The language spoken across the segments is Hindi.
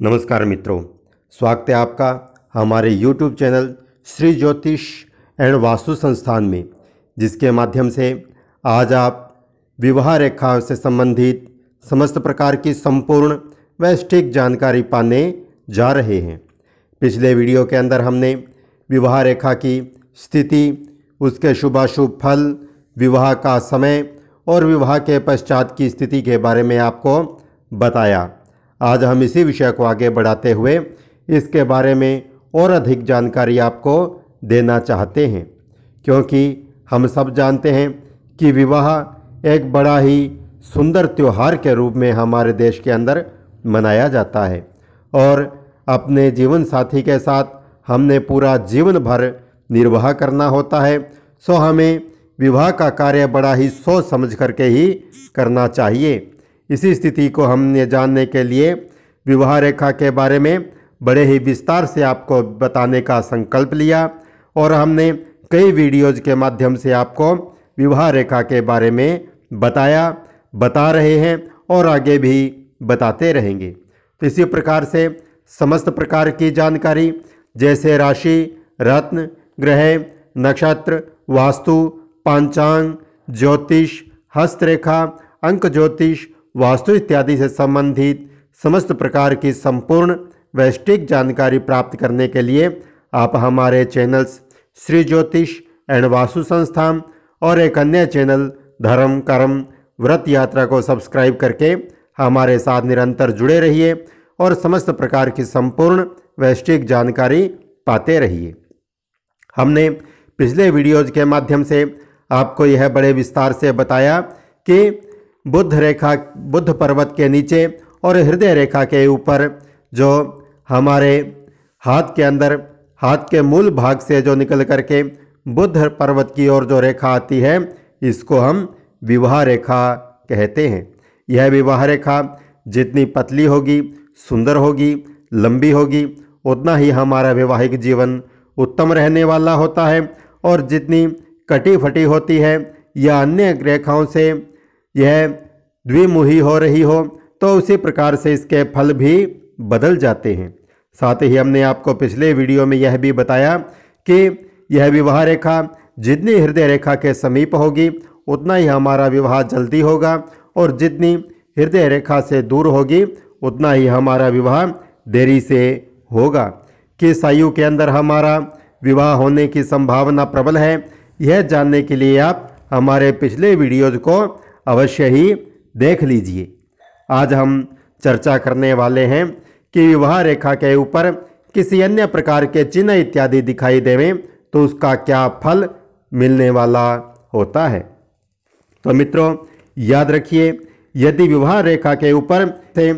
नमस्कार मित्रों, स्वागत है आपका हमारे YouTube चैनल श्री ज्योतिष एंड वास्तु संस्थान में, जिसके माध्यम से आज आप विवाह रेखा से संबंधित समस्त प्रकार की संपूर्ण व सटीक जानकारी पाने जा रहे हैं। पिछले वीडियो के अंदर हमने विवाह रेखा की स्थिति, उसके शुभाशुभ फल, विवाह का समय और विवाह के पश्चात की स्थिति के बारे में आपको बताया। आज हम इसी विषय को आगे बढ़ाते हुए इसके बारे में और अधिक जानकारी आपको देना चाहते हैं, क्योंकि हम सब जानते हैं कि विवाह एक बड़ा ही सुंदर त्यौहार के रूप में हमारे देश के अंदर मनाया जाता है और अपने जीवन साथी के साथ हमने पूरा जीवन भर निर्वाह करना होता है, सो हमें विवाह का कार्य बड़ा ही सोच समझ करके ही करना चाहिए। इसी स्थिति को हमने जानने के लिए विवाह रेखा के बारे में बड़े ही विस्तार से आपको बताने का संकल्प लिया और हमने कई वीडियोज़ के माध्यम से आपको विवाह रेखा के बारे में बताया, बता रहे हैं और आगे भी बताते रहेंगे। तो इसी प्रकार से समस्त प्रकार की जानकारी, जैसे राशि, रत्न, ग्रह, नक्षत्र, वास्तु, पांचांग, ज्योतिष, हस्तरेखा, अंक ज्योतिष वास्तु इत्यादि से संबंधित समस्त प्रकार की संपूर्ण वैश्विक जानकारी प्राप्त करने के लिए आप हमारे चैनल्स श्री ज्योतिष एंड वास्तु संस्थान और एक अन्य चैनल धर्म, कर्म, व्रत यात्रा को सब्सक्राइब करके हमारे साथ निरंतर जुड़े रहिए और समस्त प्रकार की संपूर्ण वैश्विक जानकारी पाते रहिए। हमने पिछले वीडियोज़ के माध्यम से आपको यह बड़े विस्तार से बताया कि बुद्ध रेखा बुद्ध पर्वत के नीचे और हृदय रेखा के ऊपर, जो हमारे हाथ के अंदर, हाथ के मूल भाग से जो निकल करके बुद्ध पर्वत की ओर जो रेखा आती है, इसको हम विवाह रेखा कहते हैं। यह विवाह रेखा जितनी पतली होगी, सुंदर होगी, लंबी होगी, उतना ही हमारा वैवाहिक जीवन उत्तम रहने वाला होता है। और जितनी कटी फटी होती है या अन्य रेखाओं से यह द्विमुही हो रही हो तो उसी प्रकार से इसके फल भी बदल जाते हैं। साथ ही हमने आपको पिछले वीडियो में यह भी बताया कि यह विवाह रेखा जितनी हृदय रेखा के समीप होगी, उतना ही हमारा विवाह जल्दी होगा, और जितनी हृदय रेखा से दूर होगी, उतना ही हमारा विवाह देरी से होगा। किस आयु के अंदर हमारा विवाह होने की संभावना प्रबल है, यह जानने के लिए आप हमारे पिछले वीडियोज़ को अवश्य ही देख लीजिए। आज हम चर्चा करने वाले हैं कि विवाह रेखा के ऊपर किसी अन्य प्रकार के चिन्ह इत्यादि दिखाई देवें तो उसका क्या फल मिलने वाला होता है? तो मित्रों, याद रखिए, यदि विवाह रेखा के ऊपर से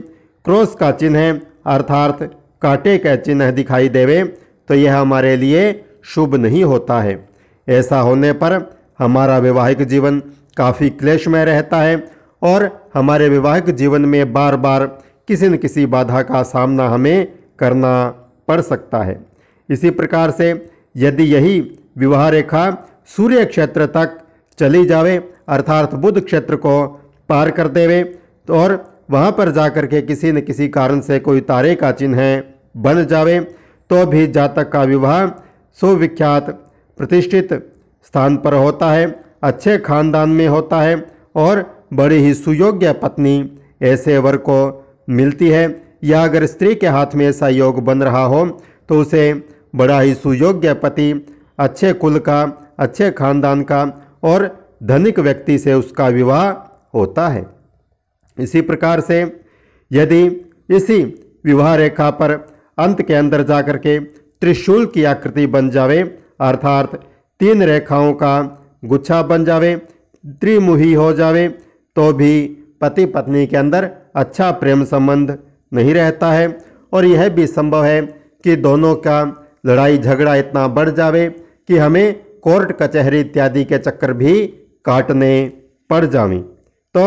क्रॉस का चिन्ह अर्थात कांटे का चिन्ह दिखाई देवे तो यह हमारे लिए शुभ नहीं होता है। ऐसा होने पर हमारा वैवाहिक जीवन काफ़ी क्लेशमय रहता है और हमारे वैवाहिक जीवन में बार बार किसी न किसी बाधा का सामना हमें करना पड़ सकता है। इसी प्रकार से यदि यही विवाह रेखा सूर्य क्षेत्र तक चली जावे, अर्थात बुध क्षेत्र को पार कर देवे तो और वहाँ पर जाकर के किसी न किसी कारण से कोई तारे का चिन्ह बन जावे तो भी जातक का विवाह सुविख्यात प्रतिष्ठित स्थान पर होता है अच्छे खानदान में होता है और बड़ी ही सुयोग्य पत्नी ऐसे वर को मिलती है। या अगर स्त्री के हाथ में ऐसा योग बन रहा हो तो उसे बड़ा ही सुयोग्य पति, अच्छे कुल का, अच्छे खानदान का और धनिक व्यक्ति से उसका विवाह होता है। इसी प्रकार से यदि इसी विवाह रेखा पर अंत के अंदर जाकर के त्रिशूल की आकृति बन जावे, अर्थात तीन रेखाओं का गुच्छा बन जावे, त्रिमुही हो जावे तो भी पति पत्नी के अंदर अच्छा प्रेम संबंध नहीं रहता है। और यह भी संभव है कि दोनों का लड़ाई झगड़ा इतना बढ़ जावे कि हमें कोर्ट, कचहरी इत्यादि के चक्कर भी काटने पड़ जावें। तो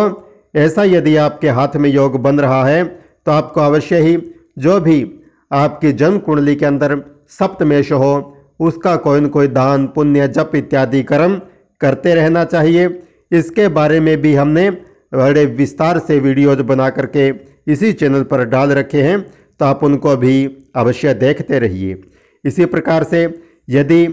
ऐसा यदि आपके हाथ में योग बन रहा है तो आपको अवश्य ही जो भी आपकी जन्म कुंडली के अंदर सप्तमेश हो, उसका कोई न कोई दान, पुण्य, जप इत्यादि कर्म करते रहना चाहिए। इसके बारे में भी हमने बड़े विस्तार से वीडियोज़ बना करके इसी चैनल पर डाल रखे हैं तो आप उनको भी अवश्य देखते रहिए। इसी प्रकार से यदि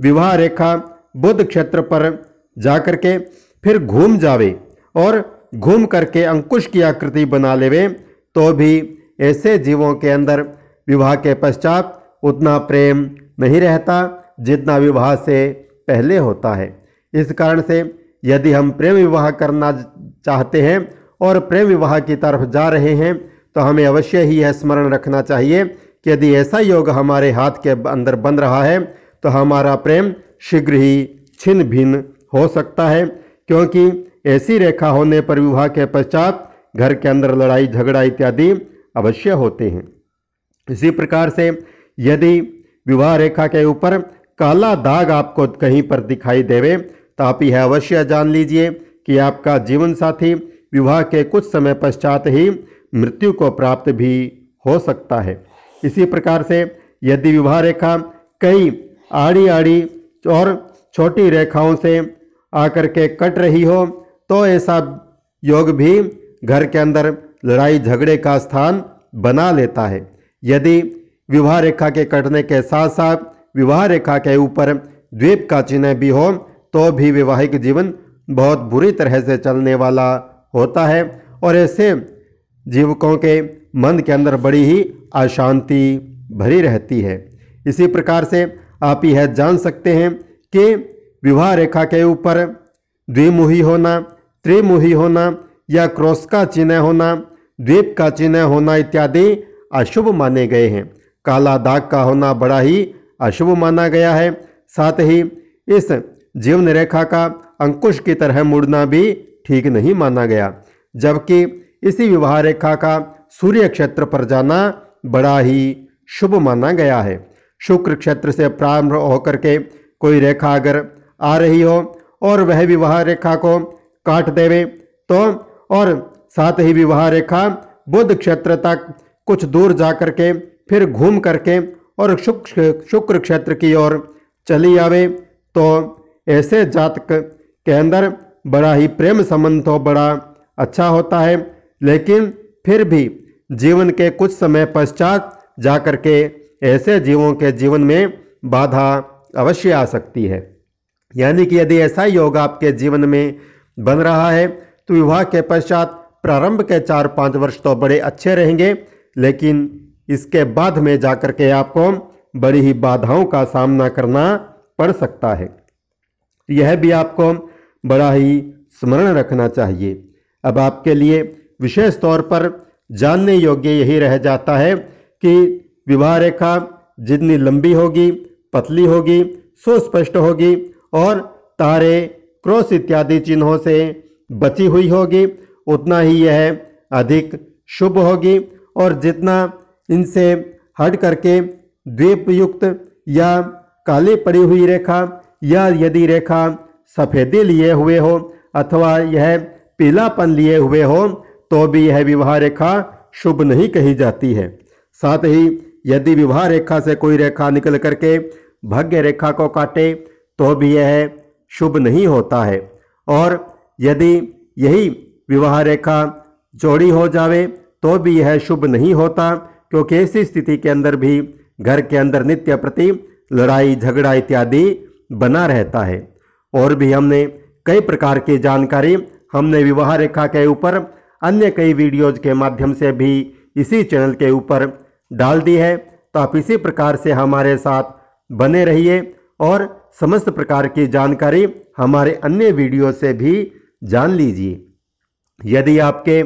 विवाह रेखा बुध क्षेत्र पर जाकर के फिर घूम जावे और घूम करके अंकुश की आकृति बना लेवे तो भी ऐसे जीवों के अंदर विवाह के पश्चात उतना प्रेम नहीं रहता जितना विवाह से पहले होता है। इस कारण से यदि हम प्रेम विवाह करना चाहते हैं और प्रेम विवाह की तरफ़ जा रहे हैं तो हमें अवश्य ही यह स्मरण रखना चाहिए कि यदि ऐसा योग हमारे हाथ के अंदर बन रहा है तो हमारा प्रेम शीघ्र ही छिन्न भिन्न हो सकता है, क्योंकि ऐसी रेखा होने पर विवाह के पश्चात घर के अंदर लड़ाई, झगड़ा इत्यादि अवश्य होते हैं। इसी प्रकार से यदि विवाह रेखा के ऊपर काला दाग आपको कहीं पर दिखाई देवे तो आप यह अवश्य जान लीजिए कि आपका जीवन साथी विवाह के कुछ समय पश्चात ही मृत्यु को प्राप्त भी हो सकता है। इसी प्रकार से यदि विवाह रेखा कई आड़ी आड़ी और छोटी रेखाओं से आकर के कट रही हो तो ऐसा योग भी घर के अंदर लड़ाई झगड़े का स्थान बना लेता है। यदि विवाह रेखा के कटने के साथ साथ विवाह रेखा के ऊपर द्वीप का चिन्ह भी हो तो भी वैवाहिक जीवन बहुत बुरी तरह से चलने वाला होता है और ऐसे जीवकों के मन के अंदर बड़ी ही अशांति भरी रहती है। इसी प्रकार से आप यह जान सकते हैं कि विवाह रेखा के ऊपर द्विमुही होना त्रिमुही होना या क्रॉस का चिन्ह होना, द्वीप का चिन्ह होना इत्यादि अशुभ माने गए हैं। काला दाग का होना बड़ा ही अशुभ माना गया है। साथ ही इस जीवन रेखा का अंकुश की तरह मुड़ना भी ठीक नहीं माना गया, जबकि इसी विवाह रेखा का सूर्य क्षेत्र पर जाना बड़ा ही शुभ माना गया है। शुक्र क्षेत्र से प्रारंभ होकर के कोई रेखा अगर आ रही हो और वह विवाह रेखा को काट देवे तो और साथ ही विवाह रेखा बुद्ध क्षेत्र तक कुछ दूर जा कर के फिर घूम करके और शुक्र शुक्र क्षेत्र की ओर चली आवे तो ऐसे जातक के अंदर बड़ा ही प्रेम संबंध तो बड़ा अच्छा होता है। लेकिन फिर भी जीवन के कुछ समय पश्चात जाकर के ऐसे जीवों के जीवन में बाधा अवश्य आ सकती है। यानी कि यदि ऐसा योग आपके जीवन में बन रहा है तो विवाह के पश्चात प्रारंभ के चार पाँच वर्ष तो बड़े अच्छे रहेंगे, लेकिन इसके बाद में जाकर के आपको बड़ी ही बाधाओं का सामना करना पड़ सकता है। यह भी आपको बड़ा ही स्मरण रखना चाहिए। अब आपके लिए विशेष तौर पर जानने योग्य यही रह जाता है कि विवाह रेखा जितनी लंबी होगी, पतली होगी, सुस्पष्ट होगी और तारे, क्रॉस इत्यादि चिन्हों से बची हुई होगी, उतना ही यह अधिक शुभ होगी और जितना इनसे हट करके द्वीपयुक्त या काली पड़ी हुई रेखा या यदि रेखा सफ़ेदी लिए हुए हो अथवा यह पीलापन लिए हुए हो तो भी यह विवाह रेखा शुभ नहीं कही जाती है। साथ ही यदि विवाह रेखा से कोई रेखा निकल करके भाग्य रेखा को काटे तो भी यह शुभ नहीं होता है। और यदि यही विवाह रेखा जोड़ी हो जावे तो भी यह शुभ नहीं होता, क्योंकि ऐसी स्थिति के अंदर भी घर के अंदर नित्य प्रति लड़ाई, झगड़ा इत्यादि बना रहता है। और भी हमने कई प्रकार की जानकारी हमने विवाह रेखा के ऊपर, अन्य कई वीडियोज़ के माध्यम से भी इसी चैनल के ऊपर डाल दी है। तो आप इसी प्रकार से हमारे साथ बने रहिए और समस्त प्रकार की जानकारी हमारे अन्य वीडियो से भी जान लीजिए। यदि आपके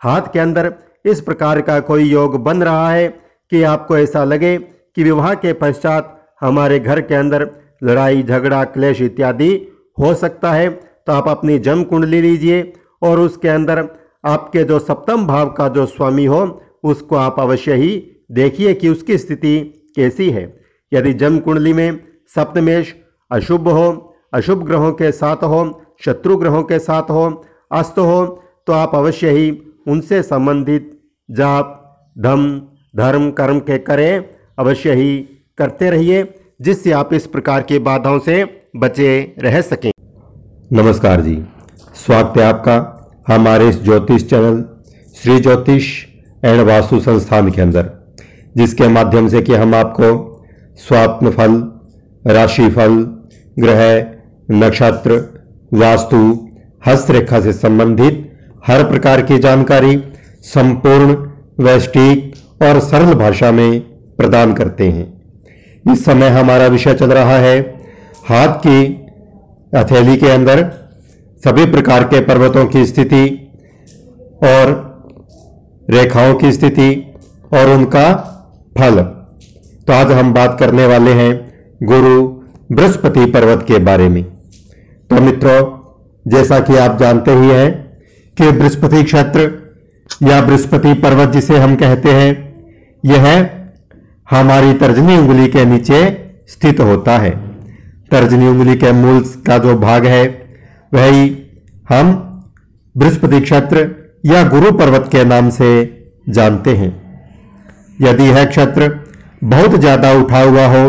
हाथ के अंदर इस प्रकार का कोई योग बन रहा है कि आपको ऐसा लगे कि विवाह के पश्चात हमारे घर के अंदर लड़ाई, झगड़ा, क्लेश इत्यादि हो सकता है तो आप अपनी जन्म कुंडली लीजिए और उसके अंदर आपके जो सप्तम भाव का जो स्वामी हो, उसको आप अवश्य ही देखिए कि उसकी स्थिति कैसी है। यदि जन्म कुंडली में सप्तमेश अशुभ हो, अशुभ ग्रहों के साथ हो, शत्रु ग्रहों के साथ हो, अस्त हो तो आप अवश्य ही उनसे संबंधित जाप, धम, धर्म, कर्म के करें, अवश्य ही करते रहिए। जिससे आप इस प्रकार की बाधाओं से बचे रह सकें। नमस्कार जी। स्वागत है आपका हमारे इस ज्योतिष चैनल श्री ज्योतिष एंड वास्तु संस्थान के अंदर, जिसके माध्यम से कि हम आपको स्वाप्न फल राशिफल ग्रह, नक्षत्र, वास्तु, हस्तरेखा से संबंधित हर प्रकार की जानकारी संपूर्ण वैष्टिक और सरल भाषा में प्रदान करते हैं। इस समय हमारा विषय चल रहा है हाथ की हथेली के अंदर सभी प्रकार के पर्वतों की स्थिति और रेखाओं की स्थिति और उनका फल। तो आज हम बात करने वाले हैं गुरु बृहस्पति पर्वत के बारे में। तो मित्रों, जैसा कि आप जानते ही हैं कि बृहस्पति क्षेत्र या बृहस्पति पर्वत जिसे हम कहते हैं, यह हमारी तर्जनी उंगली के नीचे स्थित होता है। तर्जनी उंगली के मूल का जो भाग है, वही हम बृहस्पति क्षेत्र या गुरु पर्वत के नाम से जानते हैं। यदि यह क्षेत्र बहुत ज़्यादा उठा हुआ हो,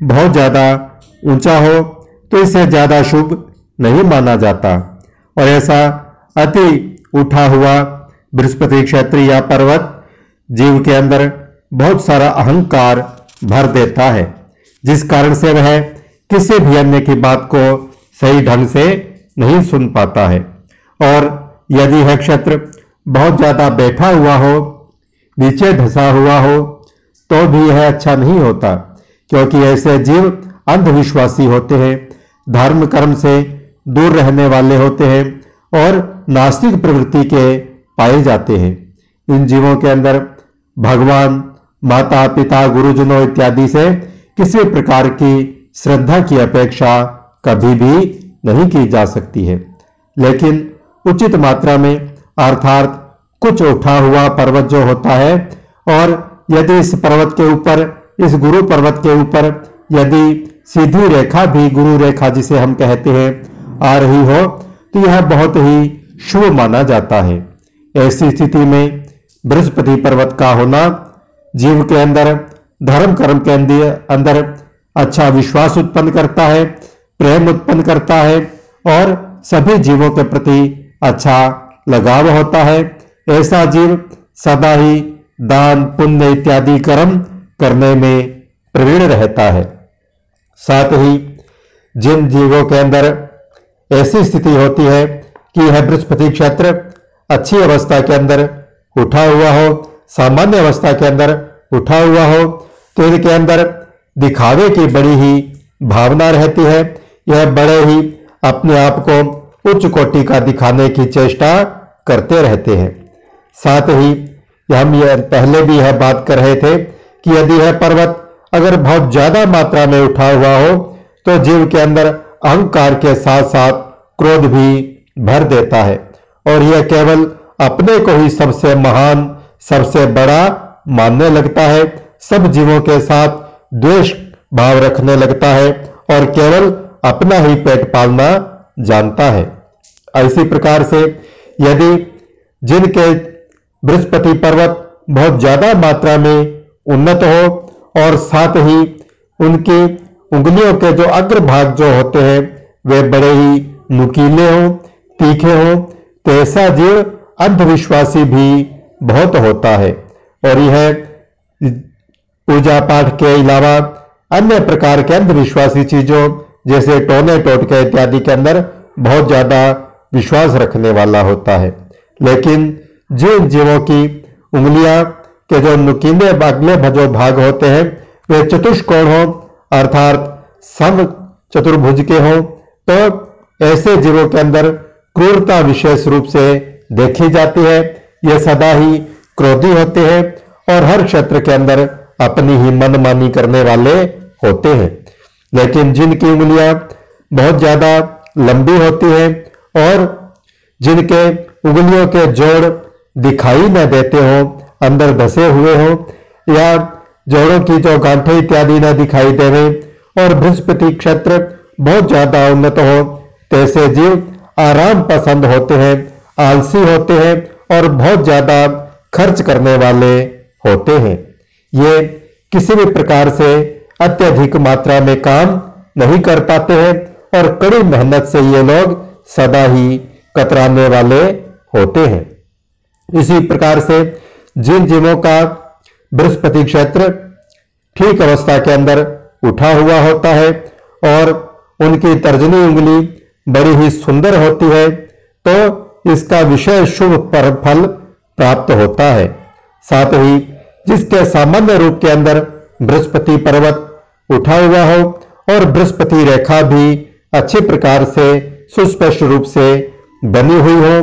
बहुत ज़्यादा ऊँचा हो तो इसे ज़्यादा शुभ नहीं माना जाता। और ऐसा अति उठा हुआ बृहस्पति क्षेत्र या पर्वत जीव के अंदर बहुत सारा अहंकार भर देता है, जिस कारण से वह किसी भी अन्य की बात को सही ढंग से नहीं सुन पाता है। और यदि यह क्षेत्र बहुत ज़्यादा बैठा हुआ हो, नीचे धसा हुआ हो तो भी यह अच्छा नहीं होता, क्योंकि ऐसे जीव अंधविश्वासी होते हैं, धर्म कर्म से दूर रहने वाले होते हैं और नास्तिक प्रवृत्ति के पाए जाते हैं। इन जीवों के अंदर भगवान माता, पिता, गुरुजनों इत्यादि से किसी प्रकार की श्रद्धा की अपेक्षा कभी भी नहीं की जा सकती है। लेकिन उचित मात्रा में अर्थात कुछ उठा हुआ पर्वत जो होता है और यदि इस पर्वत के ऊपर, इस गुरु पर्वत के ऊपर यदि सीधी रेखा भी गुरु रेखा जिसे हम कहते हैं, आ रही हो तो यह बहुत ही शुभ माना जाता है। ऐसी स्थिति में बृहस्पति पर्वत का होना जीव के अंदर, धर्म, कर्म के अंदर अच्छा विश्वास उत्पन्न करता है, प्रेम उत्पन्न करता है और सभी जीवों के प्रति अच्छा लगाव होता है। ऐसा जीव सदा ही दान, पुण्य इत्यादि कर्म करने में प्रवीण रहता है। साथ ही जिन जीवों के अंदर ऐसी स्थिति होती है कि यह बृहस्पति क्षेत्र अच्छी अवस्था के अंदर उठा हुआ हो सामान्य अवस्था के अंदर उठा हुआ हो तो इनके अंदर दिखावे की बड़ी ही भावना रहती है। यह बड़े ही अपने आप को उच्च कोटि का दिखाने की चेष्टा करते रहते हैं। साथ ही हम यह पहले भी यह बात कर रहे थे कि यदि यह पर्वत अगर बहुत ज़्यादा मात्रा में उठा हुआ हो तो जीव के अंदर अहंकार के साथ साथ क्रोध भी भर देता है। और यह केवल अपने को ही सबसे महान सबसे बड़ा मानने लगता है, सब जीवों के साथ द्वेष भाव रखने लगता है और केवल अपना ही पेट पालना जानता है। इसी प्रकार से यदि जिनके बृहस्पति पर्वत बहुत ज़्यादा मात्रा में उन्नत हो और साथ ही उनकी उंगलियों के जो अग्रभाग जो होते हैं, वे बड़े ही नुकीले हों, तीखे हों तो ऐसा जीव अंधविश्वासी भी बहुत होता है। और यह पूजा पाठ के अलावा अन्य प्रकार के अंधविश्वासी चीज़ों, जैसे टोने टोटके इत्यादि के अंदर बहुत ज़्यादा विश्वास रखने वाला होता है। लेकिन जिन जीवों की उंगलियाँ के जो नुकीले अगले भजो भाग होते हैं, वे चतुष्कोण हो, अर्थात सम चतुर्भुज के हो तो ऐसे जीवों के अंदर क्रूरता विशेष रूप से देखी जाती है। ये सदा ही क्रोधी होते हैं और हर क्षेत्र के अंदर अपनी ही मनमानी करने वाले होते हैं। लेकिन जिनकी उंगलियाँ बहुत ज़्यादा लंबी होती हैं और जिनके उंगलियों के जोड़ दिखाई न देते हो, अंदर धसे हुए हो, या जोड़ों की जो गांठे इत्यादि न दिखाई देवे और बृहस्पति क्षेत्र बहुत ज़्यादा उन्नत हो, तैसे जीव आराम पसंद होते हैं, आलसी होते हैं और बहुत ज़्यादा खर्च करने वाले होते हैं। ये किसी भी प्रकार से अत्यधिक मात्रा में काम नहीं कर पाते हैं और कड़ी मेहनत से ये लोग सदा ही कतराने वाले होते हैं। इसी प्रकार से जिन जीवों का बृहस्पति क्षेत्र ठीक अवस्था के अंदर उठा हुआ होता है और उनकी तर्जनी उंगली बड़ी ही सुंदर होती है तो इसका विषय शुभ पर फल प्राप्त होता है। साथ ही जिसके सामान्य रूप के अंदर बृहस्पति पर्वत उठा हुआ हो और बृहस्पति रेखा भी अच्छे प्रकार से सुस्पष्ट रूप से बनी हुई हो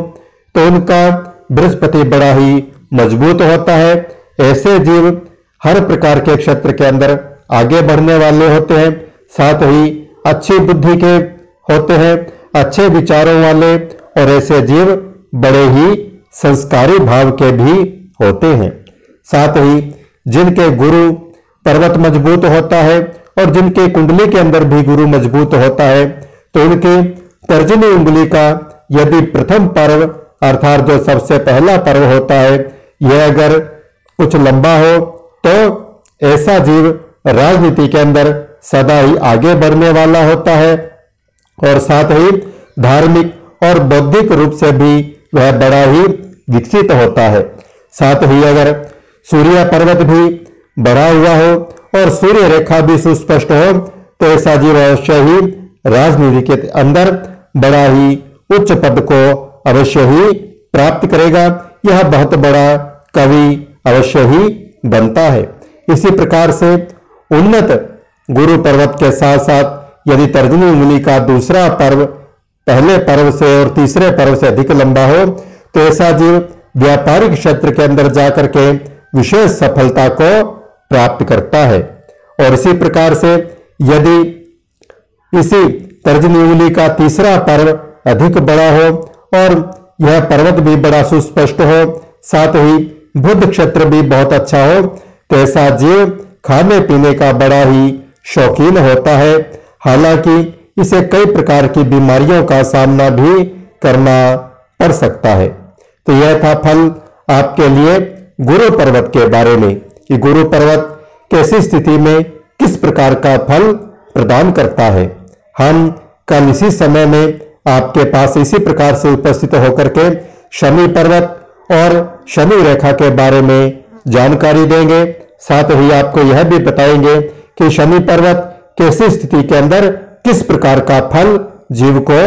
तो उनका बृहस्पति बड़ा ही मज़बूत होता है। ऐसे जीव हर प्रकार के क्षेत्र के अंदर आगे बढ़ने वाले होते हैं। साथ ही अच्छी बुद्धि के होते हैं, अच्छे विचारों वाले और ऐसे जीव बड़े ही संस्कारी भाव के भी होते हैं। साथ ही जिनके गुरु पर्वत मज़बूत होता है और जिनके कुंडली के अंदर भी गुरु मज़बूत होता है तो उनके तर्जनी उंगली का यदि प्रथम पर्व, अर्थात जो सबसे पहला पर्व होता है, यह अगर कुछ लंबा हो तो ऐसा जीव राजनीति के अंदर सदा ही आगे बढ़ने वाला होता है। और साथ ही धार्मिक और बौद्धिक रूप से भी वह बड़ा ही विकसित होता है। साथ ही अगर सूर्य पर्वत भी बढ़ा हुआ हो और सूर्य रेखा भी सुस्पष्ट हो तो ऐसा जीव अवश्य ही राजनीति के अंदर बड़ा ही उच्च पद को अवश्य ही प्राप्त करेगा। यह बहुत बड़ा कवि अवश्य ही बनता है। इसी प्रकार से उन्नत गुरु पर्वत के साथ साथ यदि तर्जनी उंगली का दूसरा पर्व पहले पर्व से और तीसरे पर्व से अधिक लंबा हो तो ऐसा जीव व्यापारिक क्षेत्र के अंदर जाकर के विशेष सफलता को प्राप्त करता है। और इसी प्रकार से यदि इसी तर्जनी उंगली का तीसरा पर्व अधिक बड़ा हो और यह पर्वत भी बड़ा सुस्पष्ट हो, साथ ही बुद्ध क्षेत्र भी बहुत अच्छा हो तो ऐसा जीव खाने पीने का बड़ा ही शौकीन होता है। हालाँकि इसे कई प्रकार की बीमारियों का सामना भी करना पड़ सकता है। तो यह था फल आपके लिए गुरु पर्वत के बारे में, कि गुरु पर्वत कैसी स्थिति में किस प्रकार का फल प्रदान करता है। हम कल इसी समय में आपके पास इसी प्रकार से उपस्थित होकर के शनि पर्वत और शनि रेखा के बारे में जानकारी देंगे। साथ ही आपको यह भी बताएँगे कि शनि पर्वत कैसी स्थिति के अंदर किस प्रकार का फल जीव को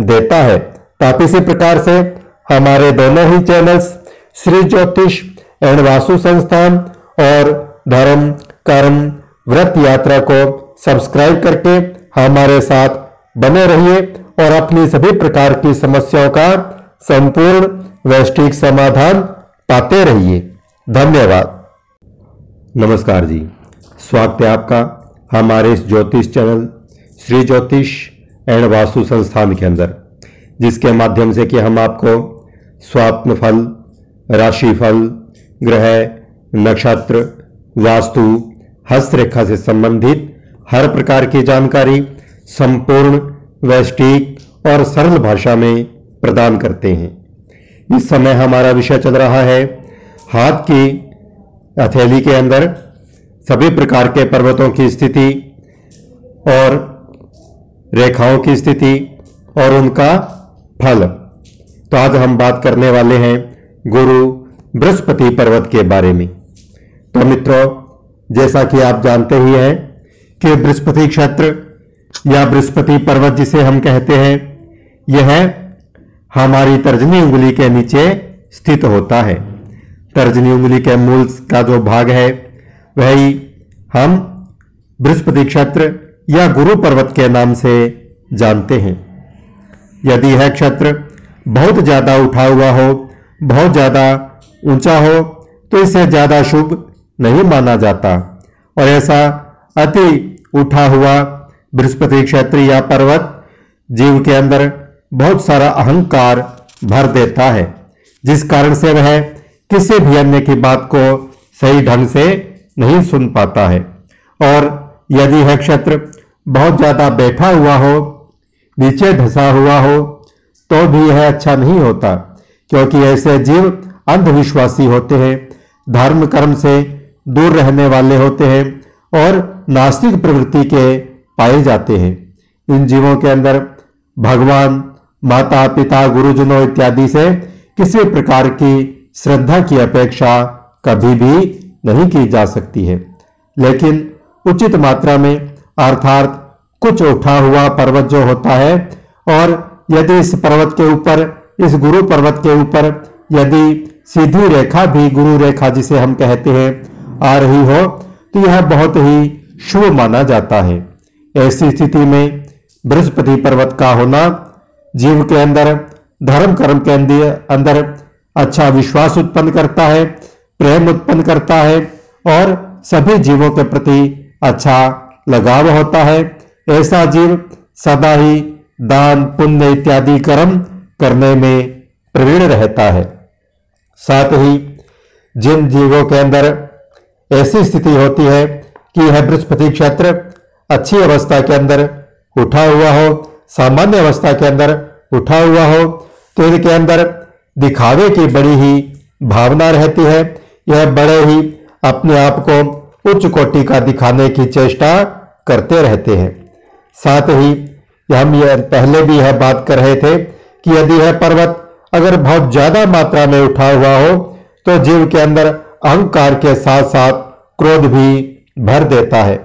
देता है? आप इसी प्रकार से हमारे दोनों ही चैनल्स श्री ज्योतिष एंड वासु संस्थान और धर्म, कर्म, व्रत यात्रा को सब्सक्राइब करके हमारे साथ बने रहिए और अपनी सभी प्रकार की समस्याओं का संपूर्ण वैश्विक समाधान पाते रहिए। धन्यवाद। नमस्कार जी। स्वागत है आपका हमारे इस ज्योतिष चैनल श्री ज्योतिष एंड वास्तु संस्थान के अंदर, जिसके माध्यम से कि हम आपको स्वाप्न फल, राशि फल, ग्रह, नक्षत्र, वास्तु, हस्तरेखा से संबंधित हर प्रकार की जानकारी संपूर्ण वैष्टिक और सरल भाषा में प्रदान करते हैं। इस समय हमारा विषय चल रहा है हाथ की हथेली के अंदर, सभी प्रकार के पर्वतों की स्थिति और रेखाओं की स्थिति और उनका फल। तो आज हम बात करने वाले हैं गुरु बृहस्पति पर्वत के बारे में। तो मित्रों, जैसा कि आप जानते ही हैं कि बृहस्पति क्षेत्र या बृहस्पति पर्वत जिसे हम कहते हैं, यह है हमारी तर्जनी उंगली के नीचे स्थित होता है। तर्जनी उंगली के मूल का जो भाग है, वही हम बृहस्पति क्षेत्र या गुरु पर्वत के नाम से जानते हैं। यदि यह क्षेत्र बहुत ज़्यादा उठा हुआ हो, बहुत ज़्यादा ऊँचा हो तो इसे ज़्यादा शुभ नहीं माना जाता। और ऐसा अति उठा हुआ बृहस्पति क्षेत्र या पर्वत जीव के अंदर बहुत सारा अहंकार भर देता है, जिस कारण से वह किसी भी अन्य की बात को सही ढंग से नहीं सुन पाता है। और यदि यह क्षेत्र बहुत ज़्यादा बैठा हुआ हो, नीचे धसा हुआ हो तो भी यह अच्छा नहीं होता, क्योंकि ऐसे जीव अंधविश्वासी होते हैं, धर्म कर्म से दूर रहने वाले होते हैं और नास्तिक प्रवृत्ति के पाए जाते हैं। इन जीवों के अंदर भगवान, माता, पिता, गुरुजनों इत्यादि से किसी प्रकार की श्रद्धा की अपेक्षा कभी भी नहीं की जा सकती है। लेकिन उचित मात्रा में अर्थात कुछ उठा हुआ पर्वत जो होता है, और यदि इस पर्वत के ऊपर, इस गुरु पर्वत के ऊपर यदि सीधी रेखा भी गुरु रेखा जिसे हम कहते हैं, आ रही हो तो यह बहुत ही शुभ माना जाता है। ऐसी स्थिति में बृहस्पति पर्वत का होना, जीव के अंदर, धर्म कर्म के अंदर अच्छा विश्वास उत्पन्न करता है, प्रेम उत्पन्न करता है, और सभी जीवों के प्रति अच्छा लगाव होता है। ऐसा जीव सदा ही दान, पुण्य इत्यादि कर्म करने में प्रवीण रहता है। साथ ही जिन जीवों के अंदर ऐसी स्थिति होती है कि यह बृहस्पति क्षेत्र अच्छी अवस्था के अंदर उठा हुआ हो, सामान्य अवस्था के अंदर उठा हुआ हो तो इनके अंदर दिखावे की बड़ी ही भावना रहती है। यह बड़े ही अपने आप को उच्च कोटि का दिखाने की चेष्टा करते रहते हैं। साथ ही हम यह पहले भी यह बात कर रहे थे कि यदि यह पर्वत अगर बहुत ज़्यादा मात्रा में उठा हुआ हो तो जीव के अंदर अहंकार के साथ साथ क्रोध भी भर देता है।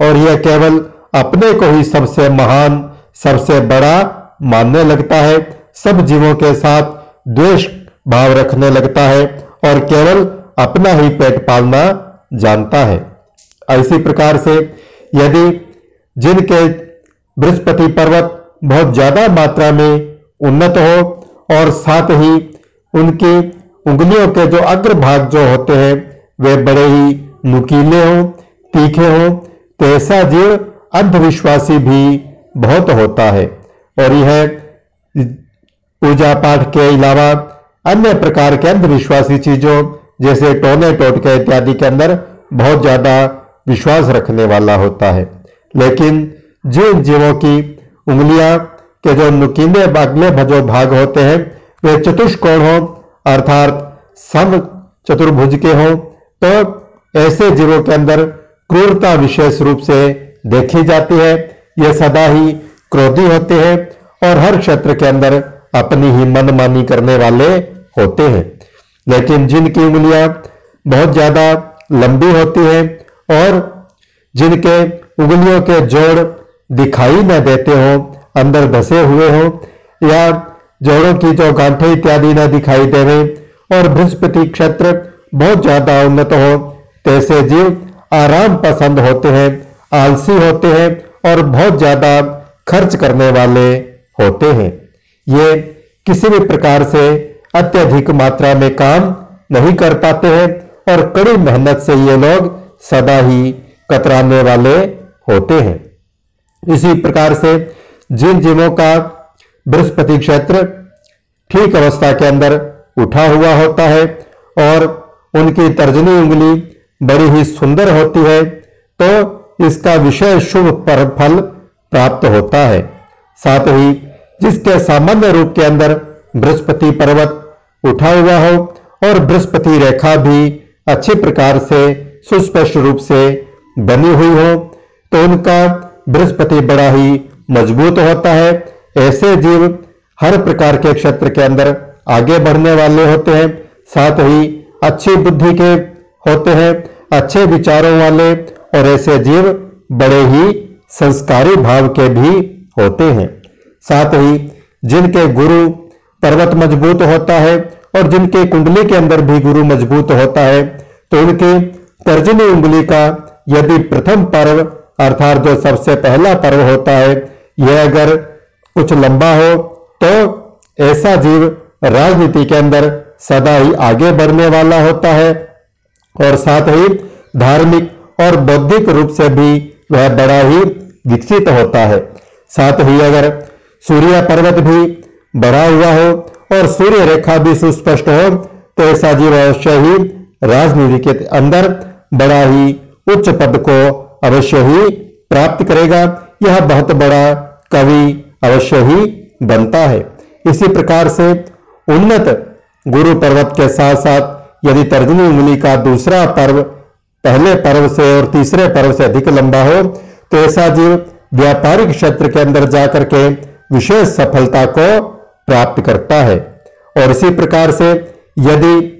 और यह केवल अपने को ही सबसे महान, सबसे बड़ा मानने लगता है। सब जीवों के साथ द्वेष भाव रखने लगता है और केवल अपना ही पेट पालना जानता है। इसी प्रकार से यदि जिनके बृहस्पति पर्वत बहुत ज़्यादा मात्रा में उन्नत हो और साथ ही उनकी उंगलियों के जो अग्रभाग जो होते हैं, वे बड़े ही नुकीले हों, तीखे हों तो ऐसा जीव अंधविश्वासी भी बहुत होता है। और यह पूजा पाठ के अलावा अन्य प्रकार के अंधविश्वासी चीज़ों, जैसे टोने टोटके इत्यादि के अंदर बहुत ज़्यादा विश्वास रखने वाला होता है। लेकिन जिन जीवों की उंगलियाँ के जो नुकीले अगले भजो भाग होते हैं, वे चतुष्कोण हो, अर्थात सम चतुर्भुज के हों तो ऐसे जीवों के अंदर क्रूरता विशेष रूप से देखी जाती है। ये सदा ही क्रोधी होते हैं और हर क्षेत्र के अंदर अपनी ही मनमानी करने वाले होते हैं। लेकिन जिनकी उंगलियाँ बहुत ज़्यादा लंबी होती हैं और जिनके उंगलियों के जोड़ दिखाई न देते हो, अंदर धसे हुए हो, या जोड़ों की जो गांठे इत्यादि न दिखाई देवे, और बृहस्पति क्षेत्र बहुत ज़्यादा उन्नत हो, तैसे जीव आराम पसंद होते हैं, आलसी होते हैं, और बहुत ज़्यादा खर्च करने वाले होते हैं। ये किसी भी प्रकार से अत्यधिक मात्रा में काम नहीं कर पाते हैं, और कड़ी मेहनत से ये लोग सदा ही कतराने वाले होते हैं। इसी प्रकार से जिन जीवों का बृहस्पति क्षेत्र ठीक अवस्था के अंदर उठा हुआ होता है और उनकी तर्जनी उंगली बड़ी ही सुंदर होती है तो इसका विषय शुभ पर फल प्राप्त होता है। साथ ही जिसके सामान्य रूप के अंदर बृहस्पति पर्वत उठा हुआ हो और बृहस्पति रेखा भी अच्छी प्रकार से सुस्पष्ट रूप से बनी हुई हो तो उनका बृहस्पति बड़ा ही मज़बूत होता है। ऐसे जीव हर प्रकार के क्षेत्र के अंदर आगे बढ़ने वाले होते हैं, साथ ही अच्छी बुद्धि के होते हैं, अच्छे विचारों वाले और ऐसे जीव बड़े ही संस्कारी भाव के भी होते हैं। साथ ही जिनके गुरु पर्वत मज़बूत होता है और जिनके कुंडली के अंदर भी गुरु मज़बूत होता है तो उनके तर्जनी उंगली का यदि प्रथम पर्व, अर्थात जो सबसे पहला पर्व होता है यह अगर कुछ लंबा हो तो ऐसा जीव राजनीति के अंदर सदा ही आगे बढ़ने वाला होता है। और साथ ही धार्मिक और बौद्धिक रूप से भी वह बड़ा ही विकसित होता है। साथ ही अगर सूर्य पर्वत भी बढ़ा हुआ हो और सूर्य रेखा भी सुस्पष्ट हो तो ऐसा जीव अवश्य ही राजनीति के अंदर बड़ा ही उच्च पद को अवश्य ही प्राप्त करेगा। यह बहुत बड़ा कवि अवश्य ही बनता है। इसी प्रकार से उन्नत गुरु पर्वत के साथ साथ यदि तर्जनी उंगली का दूसरा पर्व पहले पर्व से और तीसरे पर्व से अधिक लंबा हो तो ऐसा जीव व्यापारिक क्षेत्र के अंदर जाकर के विशेष सफलता को प्राप्त करता है। और इसी प्रकार से यदि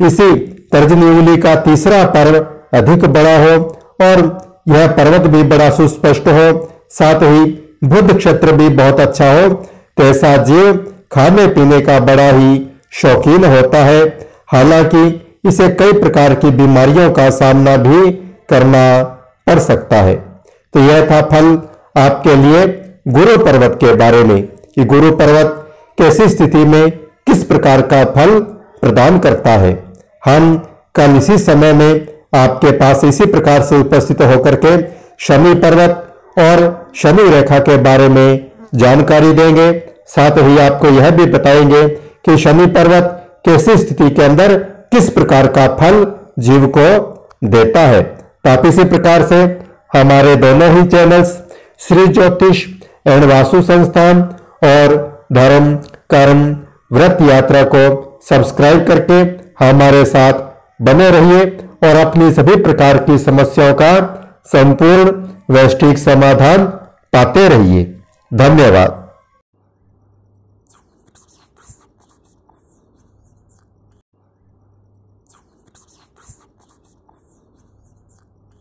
इसी तर्जनी उंगली का तीसरा पर्व अधिक बड़ा हो और यह पर्वत भी बड़ा सुस्पष्ट हो, साथ ही बुद्ध क्षेत्र भी बहुत अच्छा हो तो जीव खाने पीने का बड़ा ही शौकीन होता है। हालाँकि इसे कई प्रकार की बीमारियों का सामना भी करना पड़ सकता है। तो यह था फल आपके लिए गुरु पर्वत के बारे में, कि गुरु पर्वत कैसी स्थिति में किस प्रकार का फल प्रदान करता है। हम कल इसी समय में आपके पास इसी प्रकार से उपस्थित होकर के शनि पर्वत और शनि रेखा के बारे में जानकारी देंगे। साथ ही आपको यह भी बताएँगे कि शनि पर्वत कैसी स्थिति के अंदर किस प्रकार का फल जीव को देता है। तो आप इसी प्रकार से हमारे दोनों ही चैनल्स, श्री ज्योतिष एंड वासु संस्थान और धर्म कर्म व्रत यात्रा को सब्सक्राइब करके हमारे साथ बने रहिए और अपनी सभी प्रकार की समस्याओं का संपूर्ण, वैश्विक समाधान पाते रहिए। धन्यवाद।